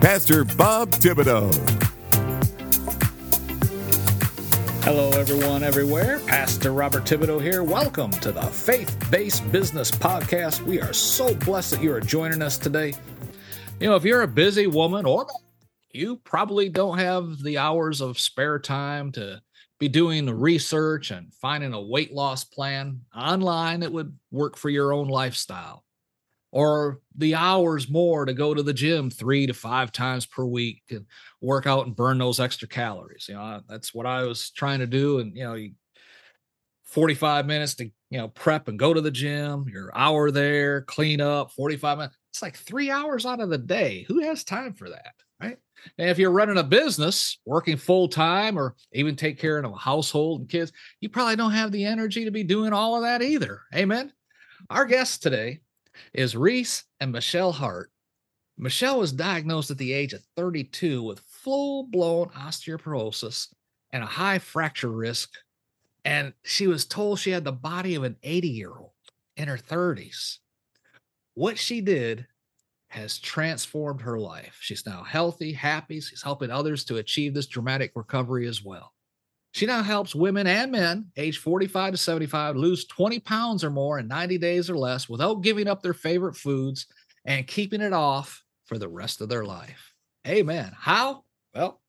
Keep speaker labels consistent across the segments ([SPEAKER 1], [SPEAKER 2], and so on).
[SPEAKER 1] Pastor Bob Thibodeau.
[SPEAKER 2] Hello, everyone, everywhere. Pastor Robert Thibodeau here. Welcome to the Faith Based Business Podcast. We are so blessed that you are joining us today. You know, if you're a busy woman or you probably don't have the hours of spare time to be doing research and finding a weight loss plan online that would work for your own lifestyle or the hours more to go to the gym three to five times per week and work out and burn those extra calories. You know, that's what I was trying to do. And, you know, 45 minutes to, you know, prep and go to the gym, your hour there, clean up, 45 minutes. It's like three hours out of the day. Who has time for that? Right. And if you're running a business, working full time, or even take care of a household and kids, you probably don't have the energy to be doing all of that either. Amen. Our guest today is Reece and Michale Hartte. Michale was diagnosed at the age of 32 with full blown osteoporosis and a high fracture risk. And she was told she had the body of an 80 year old in her 30s. What she did has transformed her life. She's now healthy, happy. She's helping others to achieve this dramatic recovery as well. She now helps women and men age 45 to 75 lose 20 pounds or more in 90 days or less without giving up their favorite foods and keeping it off for the rest of their life. Amen. How? Well,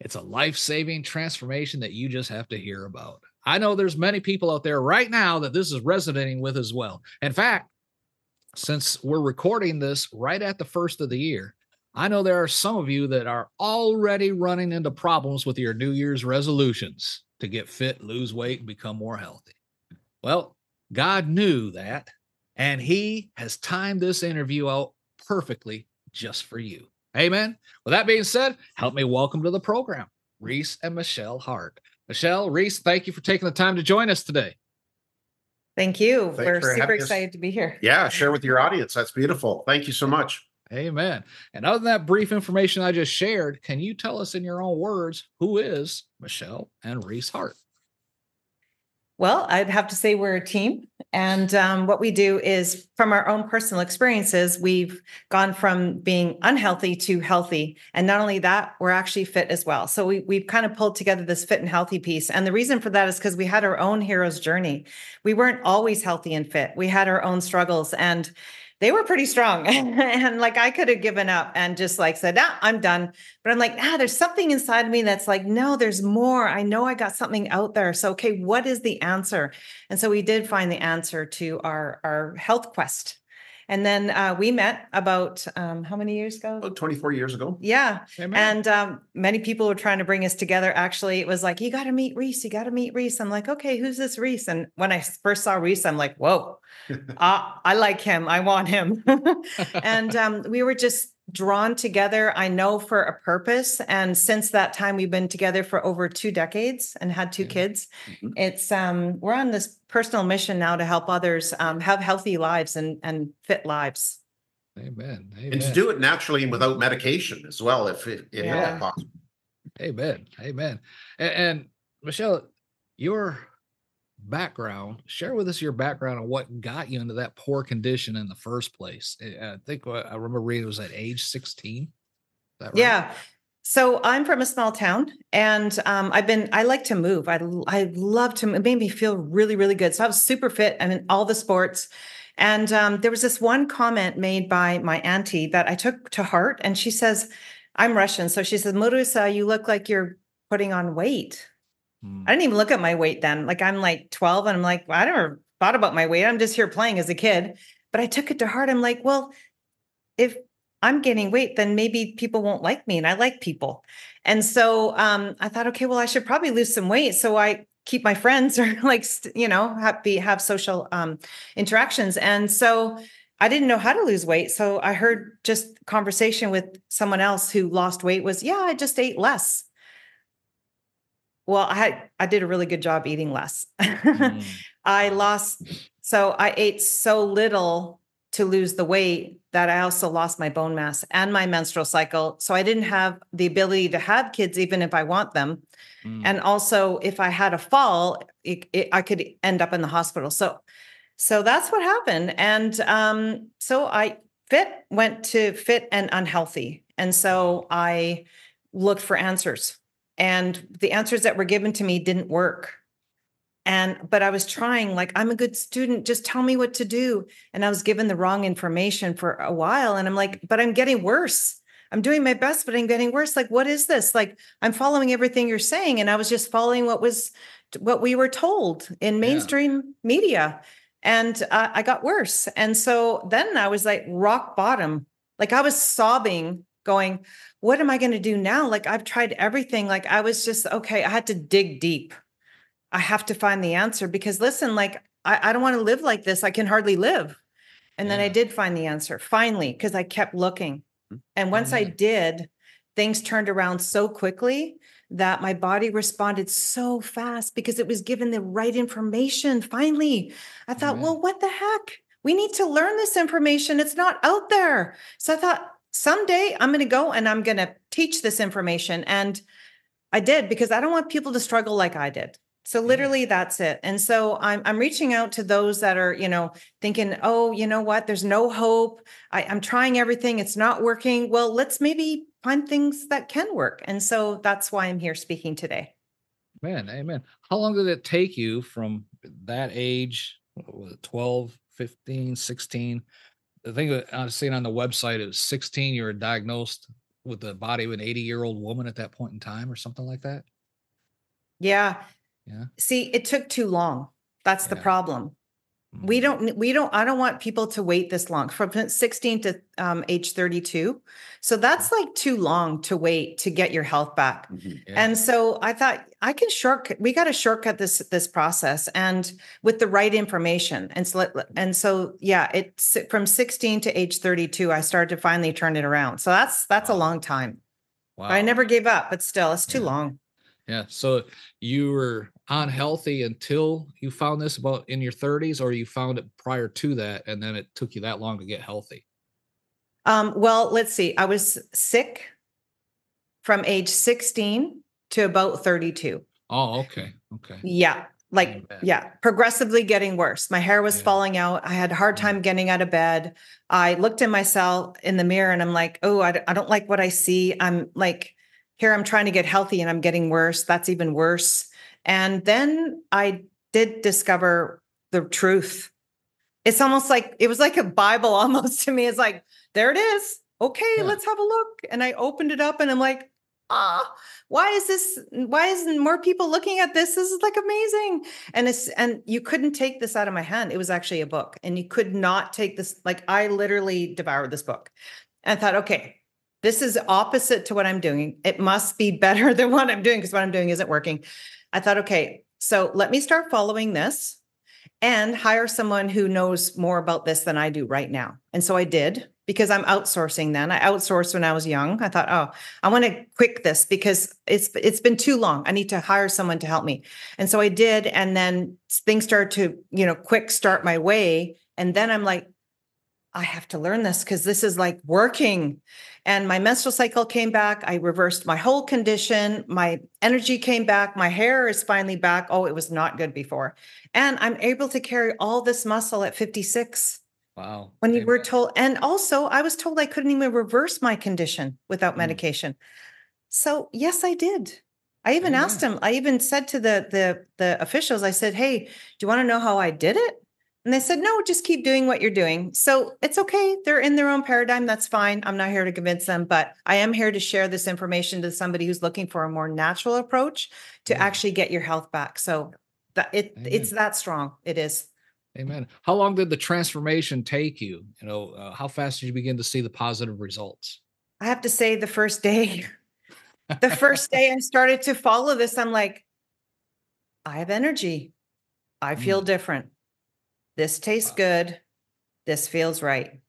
[SPEAKER 2] it's a life-saving transformation that you just have to hear about. I know there's many people out there right now that this is resonating with as well. In fact, since we're recording this right at the first of the year, I know there are some of you that are already running into problems with your New Year's resolutions to get fit, lose weight, and become more healthy. Well, God knew that, and He has timed this interview out perfectly just for you. Amen. With that being said, help me welcome to the program Reece and Michale Hartte. Michale, Reece, thank you for taking the time to join us today.
[SPEAKER 3] Thank you. Thanks We're super excited us. to be here.
[SPEAKER 4] Yeah, share with your audience. That's beautiful. Thank you so much.
[SPEAKER 2] Amen. And other than that brief information I just shared, can you tell us in your own words who is Michale and Reece Hartte?
[SPEAKER 3] Well, I'd have to say we're a team. And um, what we do is from our own personal experiences, we've gone from being unhealthy to healthy. And not only that, we're actually fit as well. So we, we've kind of pulled together this fit and healthy piece. And the reason for that is because we had our own hero's journey. We weren't always healthy and fit, we had our own struggles. And they were pretty strong. and like I could have given up and just like said, ah, I'm done. But I'm like, ah, there's something inside of me that's like, no, there's more. I know I got something out there. So, okay, what is the answer? And so we did find the answer to our, our health quest. And then uh, we met about um, how many years ago?
[SPEAKER 4] About 24 years ago.
[SPEAKER 3] Yeah. Amen. And um, many people were trying to bring us together. Actually, it was like, you got to meet Reece. You got to meet Reece. I'm like, okay, who's this Reece? And when I first saw Reece, I'm like, whoa, uh, I like him. I want him. and um, we were just drawn together, I know, for a purpose. And since that time, we've been together for over two decades and had two yeah. kids. Mm-hmm. It's um, we're on this personal mission now to help others um, have healthy lives and and fit lives.
[SPEAKER 2] Amen.
[SPEAKER 4] Amen. And to do it naturally and without medication as well, if it, if
[SPEAKER 2] yeah. possible. Amen. Amen. And, and Michale, your background. Share with us your background on what got you into that poor condition in the first place. I think I remember reading it was at age 16.
[SPEAKER 3] Right? Yeah. So I'm from a small town, and um, I've been. I like to move. I I love to. It made me feel really really good. So I was super fit. I'm in all the sports, and um, there was this one comment made by my auntie that I took to heart, and she says, "I'm Russian," so she says, "Marusa, you look like you're putting on weight." Mm. I didn't even look at my weight then. Like I'm like 12 and I'm like, well, I never thought about my weight. I'm just here playing as a kid. But I took it to heart. I'm like, well, if I'm gaining weight, then maybe people won't like me. And I like people. And so um, I thought, okay, well, I should probably lose some weight. So I keep my friends or like, you know, happy, have social um, interactions. And so I didn't know how to lose weight. So I heard just conversation with someone else who lost weight was, yeah, I just ate less. Well, I I did a really good job eating less. Mm. I lost, so I ate so little to lose the weight that I also lost my bone mass and my menstrual cycle. So I didn't have the ability to have kids, even if I want them. Mm. And also, if I had a fall, it, it, I could end up in the hospital. So, so that's what happened. And um, so I fit went to fit and unhealthy, and so I looked for answers, and the answers that were given to me didn't work. And but i was trying like i'm a good student just tell me what to do. And i was given the wrong information for a while and i'm like but i'm getting worse. I'm doing my best but i'm getting worse. Like what is this? Like i'm following everything you're saying. And i was just following what was what we were told in mainstream yeah. media. And uh, i got worse. And so then i was like rock bottom. Like i was sobbing going what am i going to do now like i've tried everything like i was just okay i had to dig deep I have to find the answer because listen, like I, I don't want to live like this. I can hardly live. And yeah. then I did find the answer finally because I kept looking. And mm-hmm. once I mm-hmm. did, things turned around so quickly that my body responded so fast because it was given the right information. Finally, I thought, mm-hmm. well, what the heck? We need to learn this information. It's not out there. So I thought, someday I'm going to go and I'm going to teach this information. And I did because I don't want people to struggle like I did. So literally that's it. And so I'm I'm reaching out to those that are, you know, thinking, oh, you know what, there's no hope. I, I'm trying everything, it's not working. Well, let's maybe find things that can work. And so that's why I'm here speaking today.
[SPEAKER 2] Man, amen. How long did it take you from that age, 12, 15, 16? The thing that I was seeing on the website is 16, you were diagnosed with the body of an 80 year old woman at that point in time or something like that?
[SPEAKER 3] Yeah. Yeah. See, it took too long. That's yeah. the problem. We mm-hmm. don't, we don't, I don't want people to wait this long from 16 to um, age 32. So that's like too long to wait to get your health back. Mm-hmm. Yeah. And so I thought I can shortcut, we got to shortcut this, this process and with the right information. And so, and so, yeah, it's from 16 to age 32, I started to finally turn it around. So that's, that's wow. a long time. Wow. I never gave up, but still it's too yeah. long.
[SPEAKER 2] Yeah. So you were unhealthy until you found this about in your 30s, or you found it prior to that, and then it took you that long to get healthy?
[SPEAKER 3] Um, well, let's see. I was sick from age 16 to about 32.
[SPEAKER 2] Oh, okay. Okay.
[SPEAKER 3] Yeah. Like, yeah, progressively getting worse. My hair was yeah. falling out. I had a hard time getting out of bed. I looked at myself in the mirror and I'm like, oh, I, I don't like what I see. I'm like, here I'm trying to get healthy and I'm getting worse. That's even worse. And then I did discover the truth. It's almost like it was like a Bible almost to me. It's like, there it is. Okay, yeah. let's have a look. And I opened it up and I'm like, ah, why is this? Why isn't more people looking at this? This is like amazing. And it's and you couldn't take this out of my hand. It was actually a book, and you could not take this. Like I literally devoured this book and thought, okay, this is opposite to what I'm doing. It must be better than what I'm doing because what I'm doing isn't working. I thought, okay, so let me start following this and hire someone who knows more about this than I do right now. And so I did because I'm outsourcing then. I outsourced when I was young. I thought, oh, I want to quick this because it's it's been too long. I need to hire someone to help me. And so I did and then things started to, you know, quick start my way and then I'm like I have to learn this because this is like working. And my menstrual cycle came back. I reversed my whole condition. My energy came back. My hair is finally back. Oh, it was not good before. And I'm able to carry all this muscle at 56.
[SPEAKER 2] Wow.
[SPEAKER 3] When you were told, and also I was told I couldn't even reverse my condition without mm. medication. So yes, I did. I even Amen. asked him, I even said to the the the officials, I said, Hey, do you want to know how I did it? And they said, no, just keep doing what you're doing. So it's okay. They're in their own paradigm. That's fine. I'm not here to convince them, but I am here to share this information to somebody who's looking for a more natural approach to yeah. actually get your health back. So that it Amen. it's that strong. It is.
[SPEAKER 2] Amen. How long did the transformation take you? You know, uh, how fast did you begin to see the positive results?
[SPEAKER 3] I have to say, the first day, the first day I started to follow this, I'm like, I have energy. I feel mm. different this tastes good. This feels right.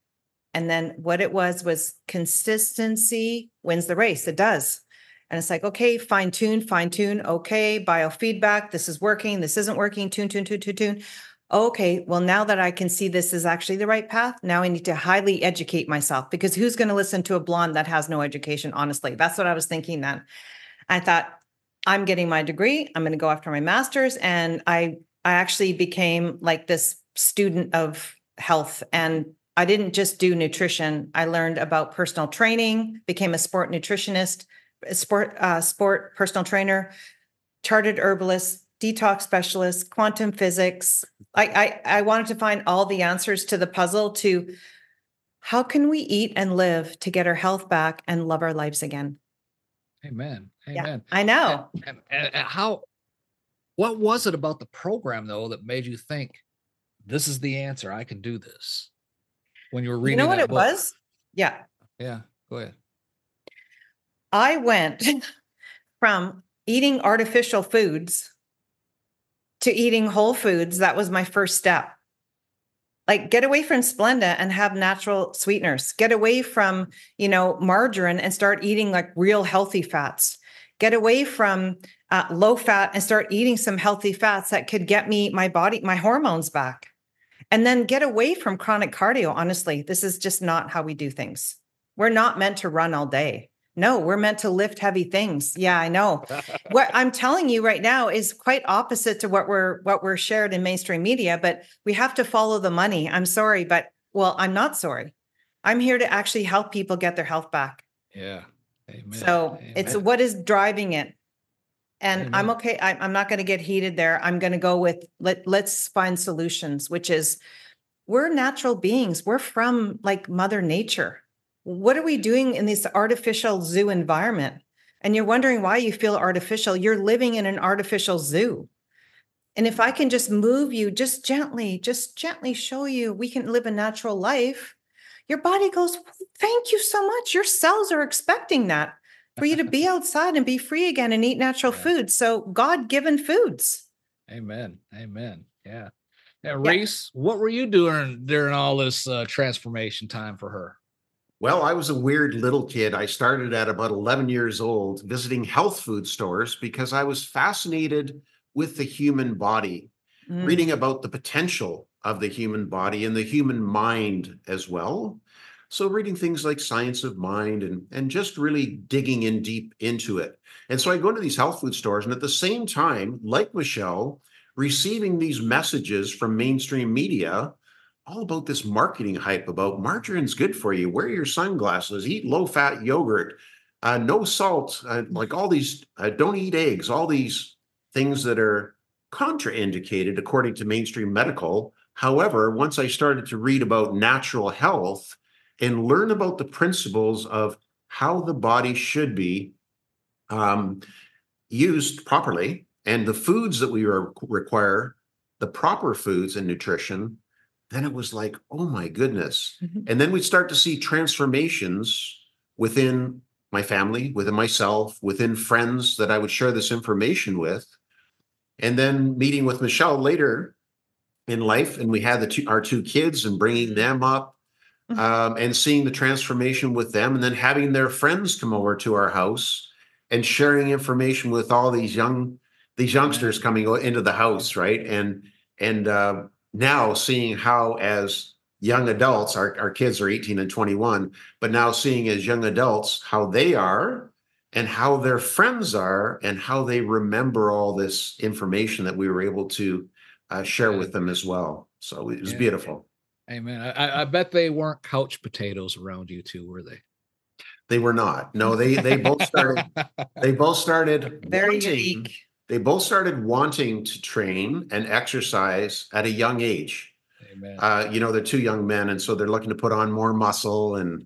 [SPEAKER 3] And then what it was was consistency wins the race. It does. And it's like, okay, fine tune, fine tune. Okay, biofeedback. This is working. This isn't working. Tune, tune, tune, tune, tune. Okay, well, now that I can see this is actually the right path, now I need to highly educate myself because who's going to listen to a blonde that has no education? Honestly, that's what I was thinking then. I thought, I'm getting my degree. I'm going to go after my master's. And I, I actually became like this student of health and I didn't just do nutrition. I learned about personal training, became a sport nutritionist, sport uh, sport personal trainer, chartered herbalist, detox specialist, quantum physics. I, I I wanted to find all the answers to the puzzle to how can we eat and live to get our health back and love our lives again.
[SPEAKER 2] Amen.
[SPEAKER 3] Yeah,
[SPEAKER 2] Amen.
[SPEAKER 3] I know.
[SPEAKER 2] And, and, and how? What was it about the program though that made you think this is the answer? I can do this. When you were reading, You
[SPEAKER 3] know what it
[SPEAKER 2] book?
[SPEAKER 3] was? Yeah.
[SPEAKER 2] Yeah. Go ahead.
[SPEAKER 3] I went from eating artificial foods to eating whole foods. That was my first step. Like get away from Splenda and have natural sweeteners. Get away from, you know, margarine and start eating like real healthy fats. Get away from uh, low fat and start eating some healthy fats that could get me my body, my hormones back. And then get away from chronic cardio. Honestly, this is just not how we do things. We're not meant to run all day. No, we're meant to lift heavy things. Yeah, I know. what I'm telling you right now is quite opposite to what we're what we're shared in mainstream media, but we have to follow the money. I'm sorry, but well, I'm not sorry. I'm here to actually help people get their health back.
[SPEAKER 2] Yeah. Amen.
[SPEAKER 3] So it's what is driving it. And I'm okay. I, I'm not going to get heated there. I'm going to go with let let's find solutions, which is we're natural beings. We're from like Mother Nature. What are we doing in this artificial zoo environment? And you're wondering why you feel artificial. You're living in an artificial zoo. And if I can just move you just gently, just gently show you we can live a natural life, your body goes, Thank you so much. Your cells are expecting that for you to be outside and be free again and eat natural
[SPEAKER 2] Yeah.
[SPEAKER 3] foods. So, God given foods.
[SPEAKER 2] Amen. Amen. Yeah. Yeah,
[SPEAKER 3] Yeah.
[SPEAKER 2] What were you doing during all this uh, transformation time for her?
[SPEAKER 4] Well, I was a weird little kid. I started at about 11 years old visiting health food stores because I was fascinated with the human body,
[SPEAKER 3] Mm.
[SPEAKER 4] reading about the potential of the human body and the human mind as well. So reading things like Science of Mind and and just really digging in deep into it. And so I go to these health food stores and at the same time, like Michale, receiving these messages from mainstream media all about this marketing hype about margarine's good for you. Wear your sunglasses, eat low fat yogurt, uh, no salt, uh, like all these, uh, don't eat eggs, all these things that are contraindicated according to mainstream medical. However, once I started to read about natural health and learn about the principles of how the body should be um, used properly and the foods that we are, require, the proper foods and nutrition, then it was like, oh my goodness.
[SPEAKER 3] Mhm.
[SPEAKER 4] And then we'd start to see transformations within my family, within myself, within friends that I would share this information with. And then meeting with Michale later in life, and we had the two, our two kids and bringing them up
[SPEAKER 3] Mhm.
[SPEAKER 4] um, and seeing the transformation with them, and then having their friends come over to our house and sharing information with all these young these youngsters coming into the house, right? And and uh, now seeing how as young adults, our, our kids are 18 and 21, but now seeing as young adults how they are and how their friends are and how they remember all this information that we were able to uh, share with them as well. So it was
[SPEAKER 2] Yeah.
[SPEAKER 4] beautiful.
[SPEAKER 2] Amen. I- I, I bet they weren't couch potatoes around you two, were they?
[SPEAKER 4] They were not. No, they they both started. They both started
[SPEAKER 3] Very
[SPEAKER 4] wanting-
[SPEAKER 3] unique.
[SPEAKER 4] They both started wanting to train and exercise at a young age.
[SPEAKER 2] Amen.
[SPEAKER 4] Uh, you know, they're two young men, and so they're looking to put on more muscle and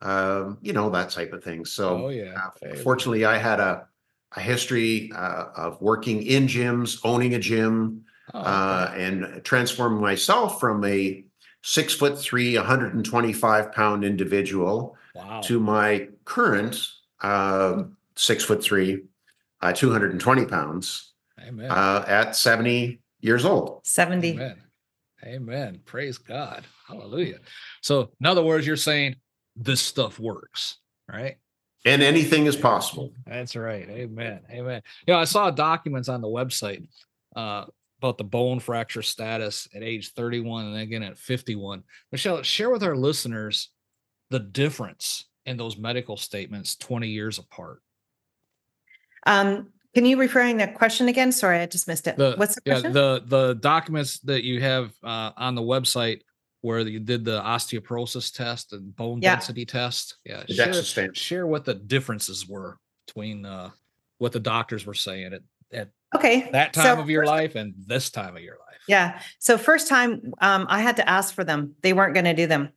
[SPEAKER 4] um, you know that type of thing. So
[SPEAKER 2] oh yeah.
[SPEAKER 4] uh, fortunately, I had a a history uh, of working in gyms, owning a gym,
[SPEAKER 2] Oh,
[SPEAKER 4] uh, and transforming myself from a six foot three, 125 pound individual
[SPEAKER 2] wow.
[SPEAKER 4] to my current uh, six foot three, uh, 220 pounds
[SPEAKER 2] Amen.
[SPEAKER 4] uh, at 70 years old.
[SPEAKER 3] 70.
[SPEAKER 2] Amen. Amen. Praise God. Hallelujah. So, in other words, you're saying this stuff works, right?
[SPEAKER 4] And anything is possible.
[SPEAKER 2] That's right. Amen. Amen. Yeah, I saw documents on the website uh, about the bone fracture status at age 31 and again at 51. Michale, share with our listeners the difference in those medical statements 20 years apart.
[SPEAKER 3] Um, can you refrain that question again? Sorry, I just missed it.
[SPEAKER 2] The,
[SPEAKER 3] What's the
[SPEAKER 2] yeah,
[SPEAKER 3] question?
[SPEAKER 2] the the documents that you have uh, on the website where you did the osteoporosis test and bone
[SPEAKER 3] Yeah.
[SPEAKER 2] density test. Yeah, share,
[SPEAKER 4] DEXA
[SPEAKER 2] share what the differences were between uh, what the doctors were saying at, at
[SPEAKER 3] okay.
[SPEAKER 2] that
[SPEAKER 3] so
[SPEAKER 2] time of your life and this time of your life.
[SPEAKER 3] Yeah. So first time um, I had to ask for them. They weren't going to do them.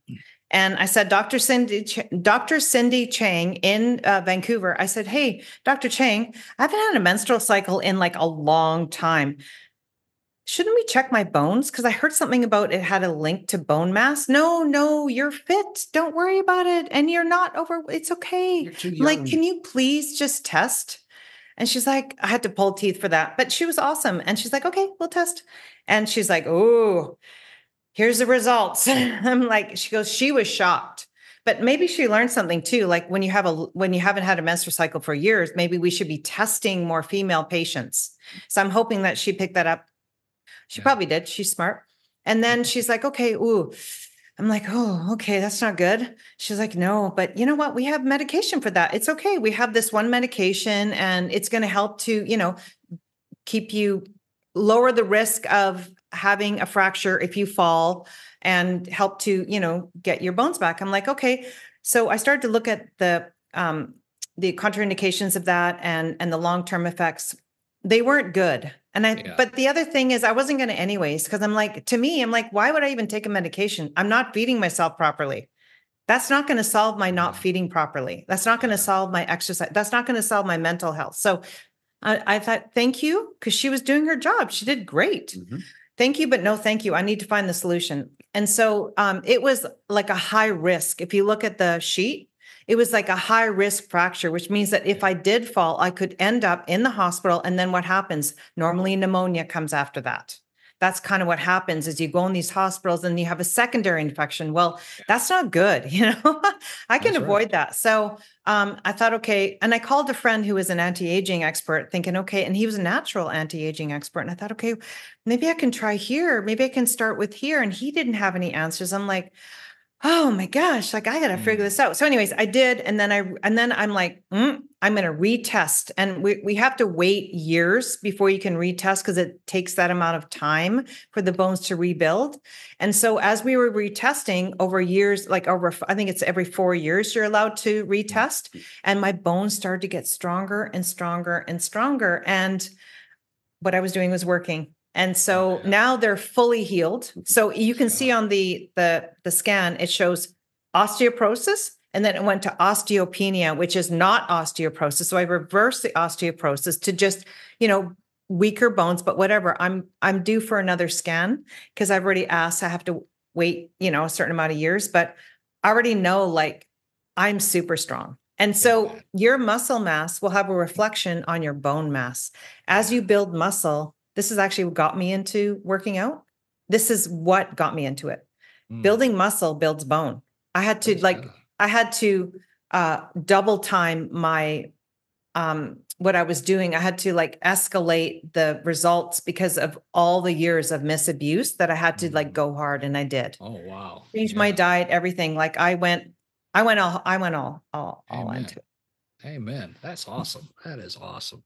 [SPEAKER 3] And I said, Dr. Cindy, Ch- Dr. Cindy Chang in uh, Vancouver. I said, Hey, Dr. Chang, I haven't had a menstrual cycle in like a long time. Shouldn't we check my bones? Because I heard something about it had a link to bone mass. No, no, you're fit. Don't worry about it. And you're not over. It's okay.
[SPEAKER 4] You're too
[SPEAKER 3] Like, can you please just test? And she's like, I had to pull teeth for that, but she was awesome. And she's like, okay, we'll test. And she's like, oh, here's the results. I'm like, she goes, she was shocked. But maybe she learned something too. Like when you have a when you haven't had a menstrual cycle for years, maybe we should be testing more female patients. So I'm hoping that she picked that up. She
[SPEAKER 2] Yeah.
[SPEAKER 3] probably did. She's smart. And then she's like, okay, ooh. I'm like, oh, okay, that's not good. She's like, no, but you know what? We have medication for that. It's okay. We have this one medication and it's going to help to, you know, keep you lower the risk of having a fracture if you fall and help to, you know, get your bones back. I'm like, okay. So I started to look at the um the contraindications of that and and the long-term effects. They weren't good. And I
[SPEAKER 2] Yeah.
[SPEAKER 3] but the other thing is I wasn't going to anyways because I'm like to me I'm like why would I even take a medication? I'm not feeding myself properly. That's not going to solve my not feeding properly. That's not going to solve my exercise. That's not going to solve my mental health. So I, I thought, thank you, because she was doing her job. She did great.
[SPEAKER 4] Mhm.
[SPEAKER 3] Thank you, but no, thank you. I need to find the solution. And so um, it was like a high risk. If you look at the sheet, it was like a high risk fracture, which means that if I did fall, I could end up in the hospital. And then what happens? Normally, pneumonia comes after that. That's kind of what happens is you go in these hospitals and you have a secondary infection. Well, that's not good. You know, I can
[SPEAKER 2] That's right.
[SPEAKER 3] avoid that. So um, I thought, okay. And I called a friend who was an anti-aging expert thinking, okay. And he was a natural anti-aging expert. And I thought, okay, maybe I can try here. Maybe I can start with here. And he didn't have any answers. I'm like, oh my gosh, like I got to figure
[SPEAKER 2] Mm.
[SPEAKER 3] this out. So, anyways, I did. And then I, and then I'm like, mm, I'm going to retest. And we, we have to wait years before you can retest because it takes that amount of time for the bones to rebuild. And so, as we were retesting over years, like over, I think it's every four years you're allowed to retest. And my bones started to get stronger and stronger and stronger. And what I was doing was working. And so now they're fully healed. So you can see on the the the scan it shows osteoporosis and then it went to osteopenia which is not osteoporosis. So I reversed the osteoporosis to just, you know, weaker bones but whatever. I'm I'm due for another scan because I've already asked I have to wait, you know, a certain amount of years, but I already know like I'm super strong. And so your muscle mass will have a reflection on your bone mass. As you build muscle, this is actually what got me into working out. This is what got me into it.
[SPEAKER 2] Mm.
[SPEAKER 3] Building muscle builds bone. I had to like. I had to uh double time my um what I was doing. I had to like escalate the results because of all the years of misabuse that I had to like
[SPEAKER 2] Mhm.
[SPEAKER 3] go hard and I did.
[SPEAKER 2] Oh wow.
[SPEAKER 3] Change my diet, everything. Like I went I went all I went all all all
[SPEAKER 2] Amen.
[SPEAKER 3] into it.
[SPEAKER 2] Amen. That's awesome. That is awesome.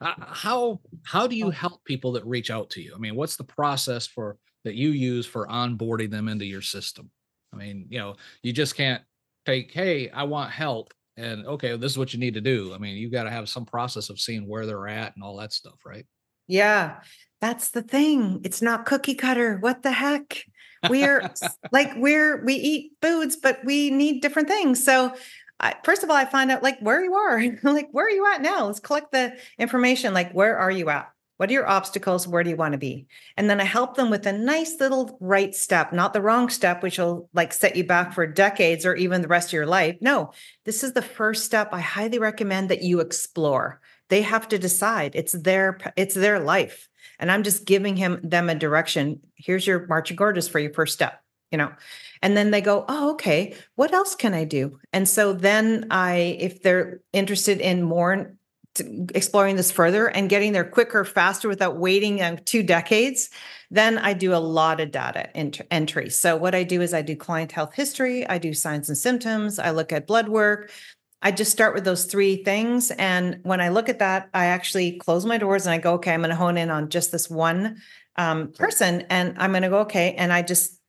[SPEAKER 2] Uh, how how do
[SPEAKER 3] Oh.
[SPEAKER 2] you help people that reach out to you? I mean, what's the process for that you use for onboarding them into your system? I mean, you know, you just can't take, hey, I want help, and okay, this is what you need to do. I mean, you got to have some process of seeing where they're at and all that stuff, right?
[SPEAKER 3] Yeah, that's the thing. It's not cookie cutter. What the heck? We're like we're we eat foods, but we need different things. So, I, first of all, I find out like where you are, like where are you at now? Let's collect the information. Like where are you at? What are your obstacles? Where do you want to be? And then I help them with a nice little right step, not the wrong step, which will like set you back for decades or even the rest of your life. No, this is the first step. I highly recommend that you explore. They have to decide. It's their it's their life. and I'm just giving him them a direction. Here's your marching orders for your first step, you know. And then they go, "Oh, okay. What else can I do?" And so then I if they're interested in more exploring this further and getting there quicker, faster without waiting uh, two decades, then I do a lot of data ent- entry. So, what I do is I do client health history, I do signs and symptoms, I look at blood work. I just start with those three things. And when I look at that, I actually close my doors and I go, okay, I'm going to hone in on just this one um, person. And I'm going to go, okay. And I just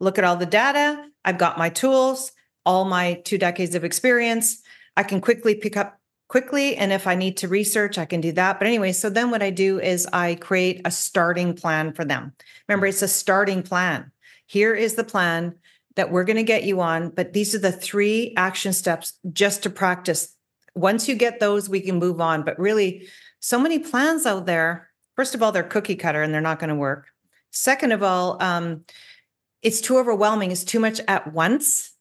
[SPEAKER 3] look at all the data. I've got my tools, all my two decades of experience. I can quickly pick up quickly. And if I need to research, I can do that. But anyway, so then what I do is I create a starting plan for them. Remember, it's a starting plan. Here is the plan that we're going to get you on, but these are the three action steps just to practice. Once you get those, we can move on. But really, so many plans out there. First of all, they're cookie cutter and they're not going to work. Second of all, um, it's too overwhelming. It's too much at once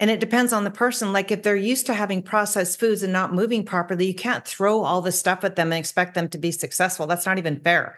[SPEAKER 3] and it depends on the person. Like if they're used to having processed foods and not moving properly, you can't throw all this stuff at them and expect them to be successful. That's not even fair.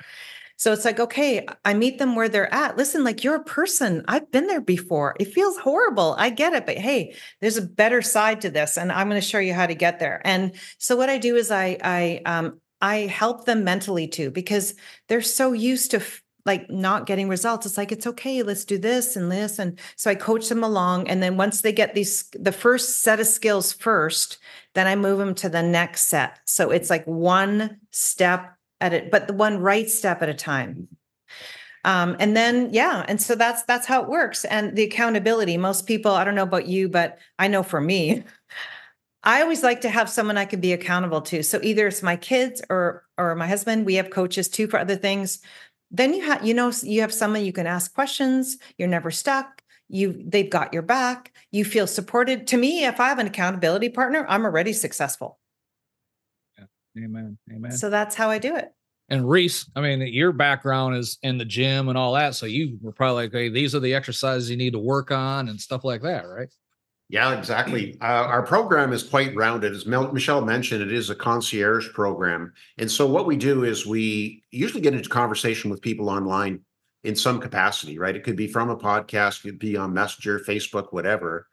[SPEAKER 3] So it's like, okay, I meet them where they're at. Listen, like you're a person. I've been there before. It feels horrible. I get it, but hey, there's a better side to this, and I'm going to show you how to get there. And so what I do is I I um I help them mentally too because they're so used to like not getting results. It's like it's okay let's do this and this and so i coach them along and then once they get these the first set of skills first then i move them to the next set. So it's like one step at it but the one right step at a time. Um, and then yeah and so that's that's how it works. And the accountability most people i don't know about you but i know for me I always like to have someone I can be accountable to. So either it's my kids or or my husband. We have coaches too for other things then you have you know you have someone you can ask questions you're never stuck you they've got your back you feel supported. To me if i have an accountability partner i'm already successful.
[SPEAKER 2] Yeah. amen amen.
[SPEAKER 3] So that's how i do it.
[SPEAKER 2] And reece i mean your background is in the gym and all that so you were probably like hey these are the exercises you need to work on and stuff like that right
[SPEAKER 4] yeah, exactly. Uh, our program is quite rounded. As Mel- Michale mentioned, it is a concierge program. And so, what we do is we usually get into conversation with people online in some capacity, right? It could be from a podcast, it could be on Messenger, Facebook, whatever.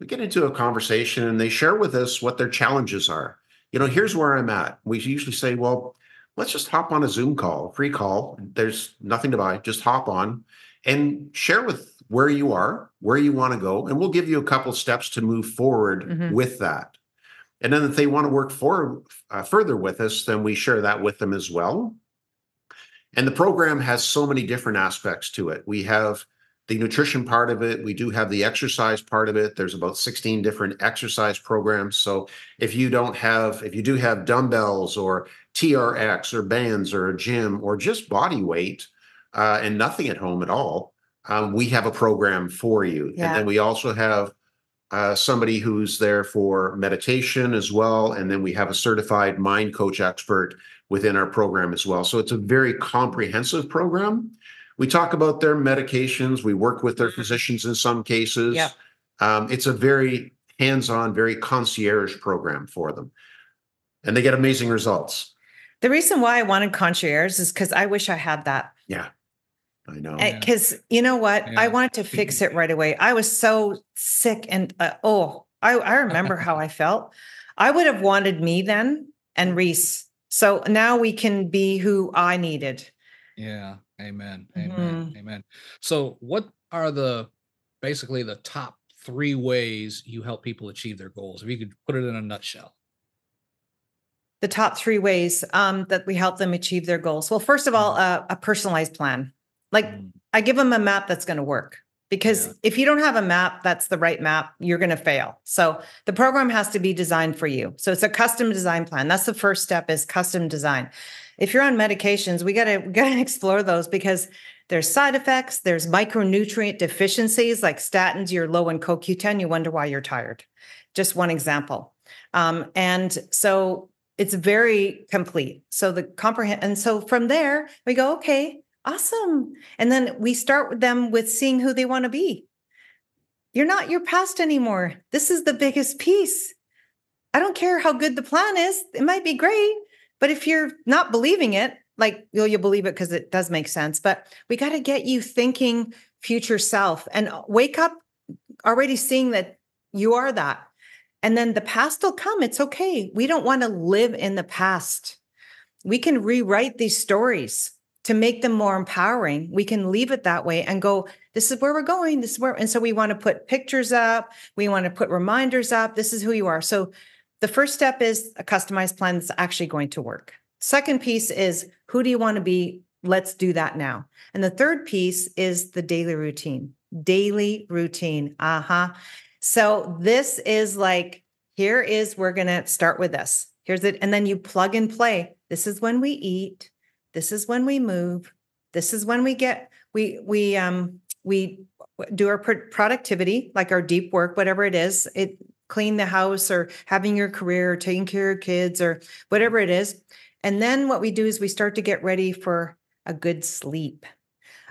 [SPEAKER 4] We get into a conversation and they share with us what their challenges are. You know, here's where I'm at. We usually say, well, let's just hop on a Zoom call, free call. There's nothing to buy, just hop on and share with where you are, where you want to go, and we'll give you a couple steps to move forward mm-hmm. with that. And then if they want to work for uh, further with us, then we share that with them as well. And the program has so many different aspects to it. We have the nutrition part of it. We do have the exercise part of it. There's about 16 different exercise programs. So if you don't have, if you do have dumbbells or TRX or bands or a gym or just body weight uh, and nothing at home at all, um, we have a program for you. Yeah. And then we also have uh, somebody who's there for meditation as well. And then we have a certified mind coach expert within our program as well. So it's a very comprehensive program. We talk about their medications, we work with their physicians in some cases.
[SPEAKER 3] Yeah.
[SPEAKER 4] Um, it's a very hands on, very concierge program for them. And they get amazing results.
[SPEAKER 3] The reason why I wanted concierge is because I wish I had that.
[SPEAKER 4] Yeah. I know.
[SPEAKER 3] Because you know what? Yeah. I wanted to fix it right away. I was so sick and uh, oh, I, I remember how I felt. I would have wanted me then and Reece. So now we can be who I needed.
[SPEAKER 2] Yeah. Amen. Amen. Mm-hmm. Amen. So what are the basically the top three ways you help people achieve their goals? If you could put it in a nutshell
[SPEAKER 3] the top three ways um, that we help them achieve their goals. Well, first of all, uh, a personalized plan. Like mm. I give them a map that's going to work because yeah. if you don't have a map that's the right map, you're going to fail. So the program has to be designed for you. So it's a custom design plan. That's the first step is custom design. If you're on medications, we got to got to explore those because there's side effects, there's micronutrient deficiencies like statins, you're low in CoQ10, you wonder why you're tired. Just one example. Um, and so it's very complete. So the comprehend and so from there we go, okay, Awesome. And then we start with them with seeing who they want to be. You're not your past anymore. This is the biggest piece. I don't care how good the plan is, it might be great, but if you're not believing it, like you'll, you'll believe it because it does make sense, but we got to get you thinking future self and wake up already seeing that you are that. And then the past will come. It's okay. We don't want to live in the past. We can rewrite these stories to make them more empowering. We can leave it that way and go, this is where we're going. This is where, and so we want to put pictures up. We want to put reminders up. This is who you are. So the first step is a customized plan that's actually going to work. Second piece is who do you want to be? Let's do that now. And the third piece is the daily routine. Daily routine. Uh huh. So this is like, here is, we're going to start with this. Here's it. And then you plug and play. This is when we eat. This is when we move. This is when we get, we, we, um, we do our productivity, like our deep work, whatever it is, it clean the house or having your career or taking care of kids or whatever it is. And then what we do is we start to get ready for a good sleep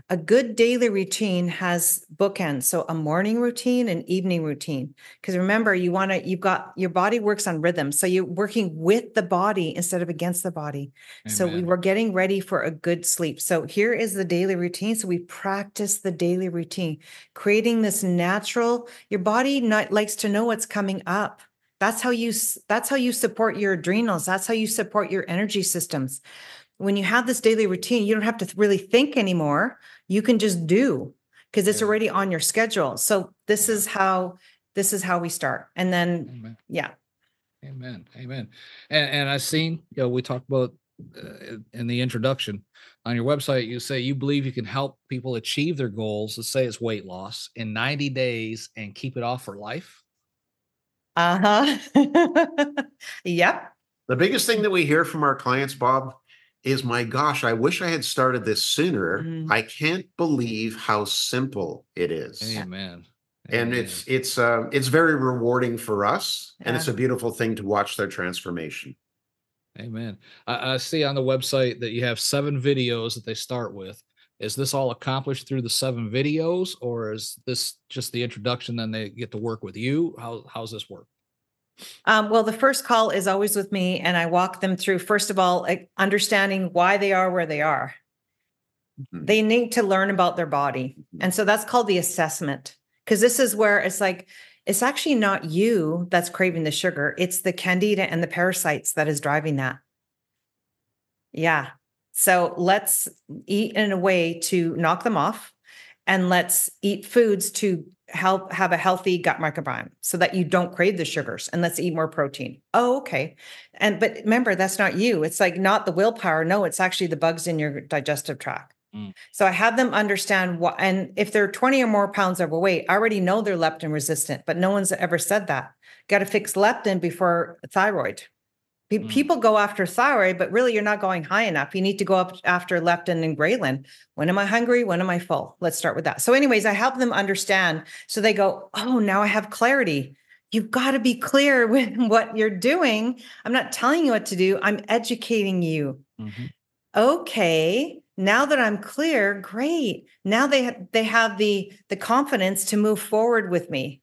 [SPEAKER 3] a good daily routine has bookends. So a morning routine and evening routine. Because remember you want to you've got your body works on rhythm. So you're working with the body instead of against the body. Amen. so we were getting ready for a good sleep. So here is the daily routine. So we practice the daily routine creating this natural your body not, likes to know what's coming up. That's how you that's how you support your adrenals. That's how you support your energy systems. When you have this daily routine, you don't have to really think anymore. You can just do because it's yeah. already on your schedule. So this is how this is how we start. And then Amen. yeah.
[SPEAKER 2] Amen. Amen. And and I've seen, you know, we talked about uh, in the introduction on your website, you say you believe you can help people achieve their goals. Let's say it's weight loss in 90 days and keep it off for life.
[SPEAKER 3] Uh huh. yep.
[SPEAKER 4] The biggest thing that we hear from our clients, Bob, is my gosh, I wish I had started this sooner. Mm. I can't believe how simple it is.
[SPEAKER 2] Amen.
[SPEAKER 4] And it's it's uh, it's very rewarding for us, yeah. and it's a beautiful thing to watch their transformation.
[SPEAKER 2] Amen. I, I see on the website that you have seven videos that they start with. Is this all accomplished through the seven videos, or is this just the introduction? Then they get to work with you. How how's this work?
[SPEAKER 3] Um, well, the first call is always with me, and I walk them through, first of all, understanding why they are where they are. Mm-hmm. They need to learn about their body. Mm-hmm. And so that's called the assessment, because this is where it's like, it's actually not you that's craving the sugar, it's the candida and the parasites that is driving that. Yeah. So let's eat in a way to knock them off and let's eat foods to help have a healthy gut microbiome so that you don't crave the sugars and let's eat more protein. Oh, okay. And but remember, that's not you. It's like not the willpower. No, it's actually the bugs in your digestive tract. Mm. So I have them understand what, and if they're 20 or more pounds overweight, I already know they're leptin resistant, but no one's ever said that. Got to fix leptin before thyroid. Mm. People go after thyroid, but really you're not going high enough. You need to go up after leptin and ghrelin. When am I hungry? When am I full? Let's start with that. So, anyways, I help them understand. So they go, Oh, now I have clarity. You've got to be clear with what you're doing. I'm not telling you what to do, I'm educating you. Mm-hmm. Okay. Now that I'm clear, great. Now they ha- they have the the confidence to move forward with me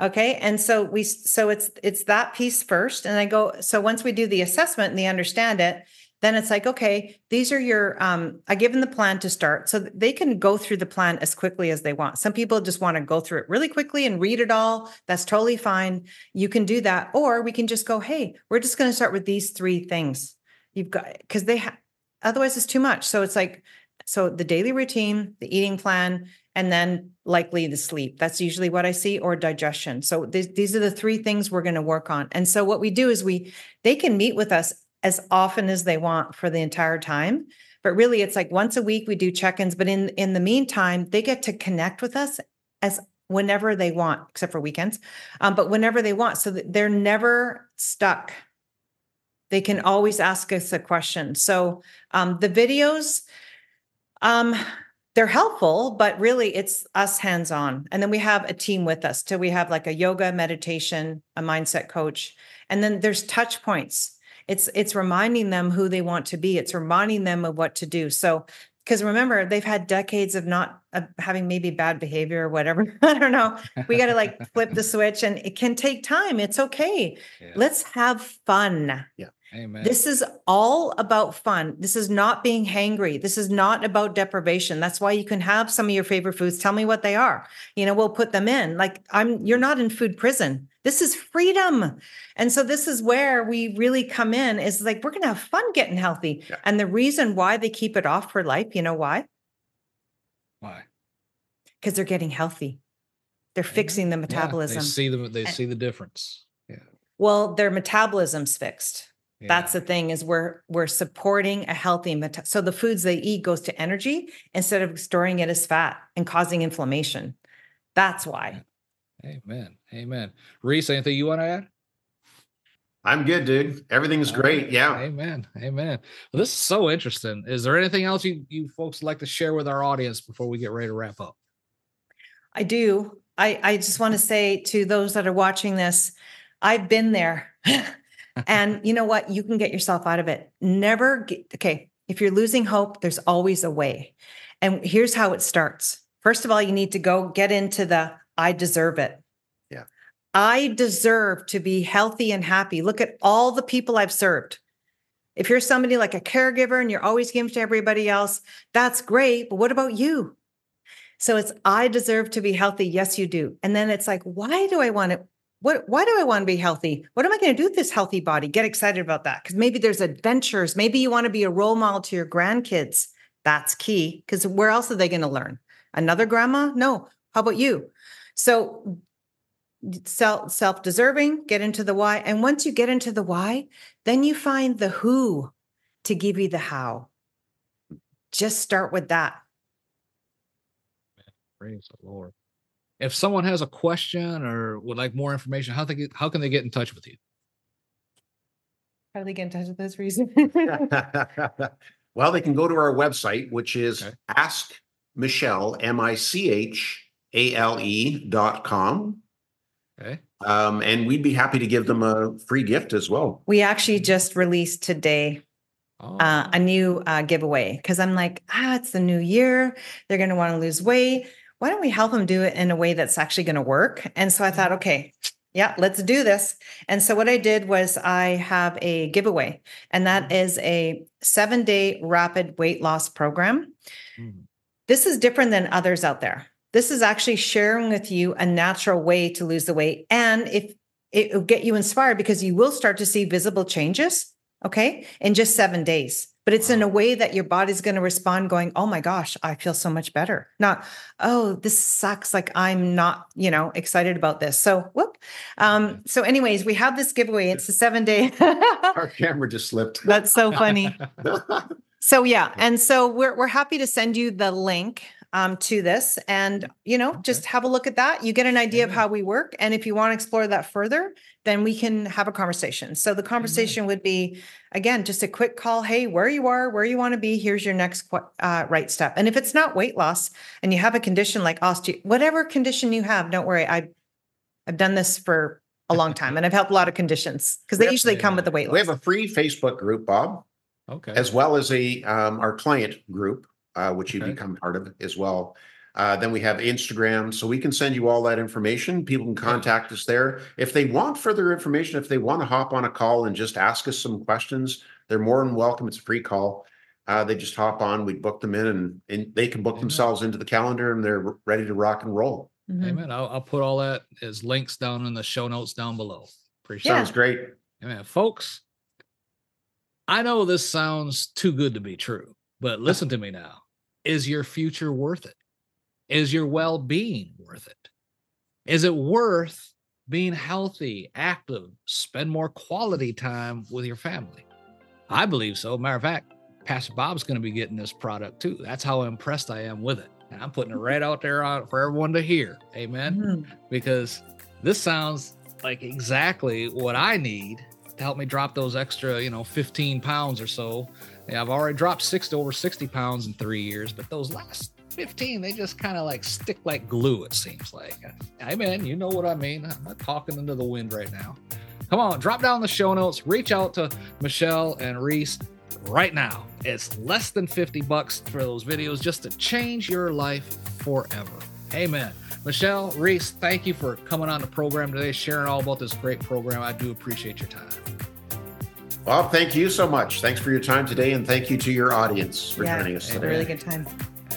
[SPEAKER 3] okay and so we so it's it's that piece first and i go so once we do the assessment and they understand it then it's like okay these are your um i give them the plan to start so they can go through the plan as quickly as they want. Some people just want to go through it really quickly and read it all that's totally fine you can do that or we can just go hey we're just going to start with these three things. You've got because they have otherwise it's too much so it's like so the daily routine the eating plan and then likely the sleep. That's usually what I see, or digestion. So th- these are the three things we're going to work on. And so what we do is we they can meet with us as often as they want for the entire time. But really, it's like once a week we do check-ins. But in in the meantime, they get to connect with us as whenever they want, except for weekends. Um, but whenever they want, so that they're never stuck. They can always ask us a question. So um, the videos. Um, they're helpful, but really it's us hands on. And then we have a team with us. So we have like a yoga, meditation, a mindset coach, and then there's touch points. It's it's reminding them who they want to be. It's reminding them of what to do. So because remember they've had decades of not uh, having maybe bad behavior or whatever i don't know we got to like flip the switch and it can take time it's okay yeah. let's have fun
[SPEAKER 4] yeah
[SPEAKER 2] Amen.
[SPEAKER 3] This is all about fun. This is not being hangry. This is not about deprivation. That's why you can have some of your favorite foods. Tell me what they are. You know, we'll put them in. Like I'm you're not in food prison. This is freedom. And so this is where we really come in is like we're going to have fun getting healthy.
[SPEAKER 4] Yeah.
[SPEAKER 3] And the reason why they keep it off for life, you know why?
[SPEAKER 2] Why?
[SPEAKER 3] Because they're getting healthy. They're fixing the
[SPEAKER 2] Yeah,
[SPEAKER 3] metabolism.
[SPEAKER 2] they see the they
[SPEAKER 3] And-
[SPEAKER 2] see the difference. Yeah.
[SPEAKER 3] well, their metabolism's fixed.
[SPEAKER 2] Yeah.
[SPEAKER 3] That's the thing is we're we're supporting a healthy meta- so the foods they eat goes to energy instead of storing it as fat and causing inflammation. That's why.
[SPEAKER 2] Amen. Amen. Reece, anything you want to add?
[SPEAKER 4] I'm good, dude. Everything's
[SPEAKER 2] All
[SPEAKER 4] great.
[SPEAKER 2] right.
[SPEAKER 4] Yeah.
[SPEAKER 2] Amen. Amen. Well, this is so interesting. Is there anything else you, you folks like to share with our audience before we get ready to wrap up?
[SPEAKER 3] I do. I I just want to say to those that are watching this, I've been there. and you know what? You can get yourself out of it. Never get, okay, if you're losing hope, there's always a way. And here's how it starts. First of all, you need to go get into the I deserve it.
[SPEAKER 4] Yeah.
[SPEAKER 3] I deserve to be healthy and happy. Look at all the people I've served. If you're somebody like a caregiver and you're always giving to everybody else, that's great. But what about you? So it's I deserve to be healthy. Yes, you do. And then it's like, why do I want to? What why do I want to be healthy? What am I going to do with this healthy body? Get excited about that. Because maybe there's adventures. Maybe you want to be a role model to your grandkids. That's key. Because where else are they going to learn? Another grandma? No. How about you? So self self deserving, get into the why. And once you get into the why, then you find the who to give you the how. Just start with that.
[SPEAKER 2] Praise the Lord. If someone has a question or would like more information, how they get, how can they get in touch with you?
[SPEAKER 3] How do they get in touch with us, reason?
[SPEAKER 4] well, they can go to our website, which is
[SPEAKER 2] Okay.
[SPEAKER 4] ask Michale, M I C H A L E dot com.
[SPEAKER 2] Okay.
[SPEAKER 4] Um, and we'd be happy to give them a free gift as well.
[SPEAKER 3] we actually just released today
[SPEAKER 2] Oh,
[SPEAKER 3] uh, a new uh, giveaway because I'm like, ah, it's the new year. They're going to want to lose weight. Why don't we help them do it in a way that's actually going to work? And so I thought, okay, yeah, let's do this. And so what I did was I have a giveaway, and that is a seven day rapid weight loss program.
[SPEAKER 2] Mhm.
[SPEAKER 3] This is different than others out there. This is actually sharing with you a natural way to lose the weight. And if it will get you inspired because you will start to see visible changes, okay, in just seven days. But it's in a way that your body's going to respond, going, Oh my gosh, I feel so much better. Not, oh, this sucks. Like I'm not, you know, excited about this. So, whoop. Um, so, anyways, we have this giveaway. It's a seven day.
[SPEAKER 4] Our camera just slipped.
[SPEAKER 3] That's so funny. So yeah, and so we're we're happy to send you the link um, to this, and you know, just have a look at that. You get an idea of how we work, and if you want to explore that further, then we can have a conversation. So the conversation would be again just a quick call. Hey, where you are, where you want to be. Here's your next qu- uh, right step. And if it's not weight loss, and you have a condition like osteo, whatever condition you have, don't worry. I I've done this for a long time, and I've helped a lot of conditions because they
[SPEAKER 4] Yep.
[SPEAKER 3] usually come with the weight loss we
[SPEAKER 4] have a free Facebook group, Bob,
[SPEAKER 2] okay.
[SPEAKER 4] as well as a um, our client group, uh, which you
[SPEAKER 2] Okay.
[SPEAKER 4] become part of as well. Uh, then we have Instagram, so we can send you all that information. People can contact us there if they want further information. If they want to hop on a call and just ask us some questions, they're more than welcome. It's a free call. Uh, they just hop on, we book them in, and, and they can book
[SPEAKER 2] Amen.
[SPEAKER 4] themselves into the calendar, and they're ready to rock and roll.
[SPEAKER 3] Mhm.
[SPEAKER 2] Amen. I'll, I'll put all that as links down in the show notes down below. Appreciate
[SPEAKER 3] Yeah.
[SPEAKER 4] Sounds great.
[SPEAKER 2] it. Amen. Folks, I know this sounds too good to be true, but listen to me now. Is your future worth it? Is your well being worth it? Is it worth being healthy, active, spend more quality time with your family? I believe so. Matter of fact, Pastor Bob's going to be getting this product too. That's how impressed I am with it. And I'm putting it right out there on, for everyone to hear. Amen
[SPEAKER 3] Mhm.
[SPEAKER 2] because this sounds like exactly what I need to help me drop those extra, you know, 15 pounds or so. Yeah, I've already dropped six to over 60 pounds in three years, but those last 15, they just kind of like stick like glue, it seems like. Man, you know what I mean. I'm not talking into the wind right now. Come on, drop down the show notes, reach out to Michale and Reece right now. It's less than 50 bucks for those videos just to change your life forever. Amen. Michale, Reece, thank you for coming on the program today, sharing all about this great program. I do appreciate your time.
[SPEAKER 4] Well, thank you so much. Thanks for your time today, and thank you to your audience for
[SPEAKER 3] yeah,
[SPEAKER 4] joining us today.
[SPEAKER 3] A really good time.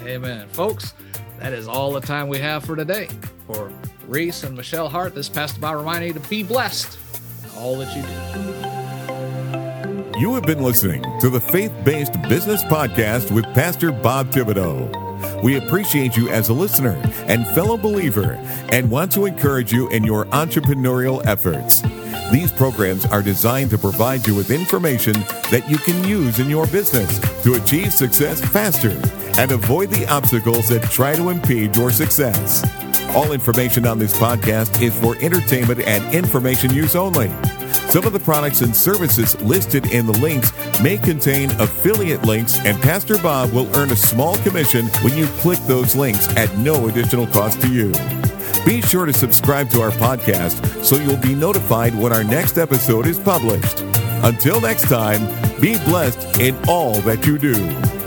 [SPEAKER 2] Amen. Folks, that is all the time we have for today. For Reece and Michale Hartte, this Pastor Bob reminding you to be blessed in all that you
[SPEAKER 1] do. You have been listening to the Faith Based Business Podcast with Pastor Bob Thibodeau. We appreciate you as a listener and fellow believer and want to encourage you in your entrepreneurial efforts. These programs are designed to provide you with information that you can use in your business to achieve success faster and avoid the obstacles that try to impede your success. All information on this podcast is for entertainment and information use only. Some of the products and services listed in the links may contain affiliate links, and Pastor Bob will earn a small commission when you click those links at no additional cost to you. Be sure to subscribe to our podcast so you'll be notified when our next episode is published. Until next time, be blessed in all that you do.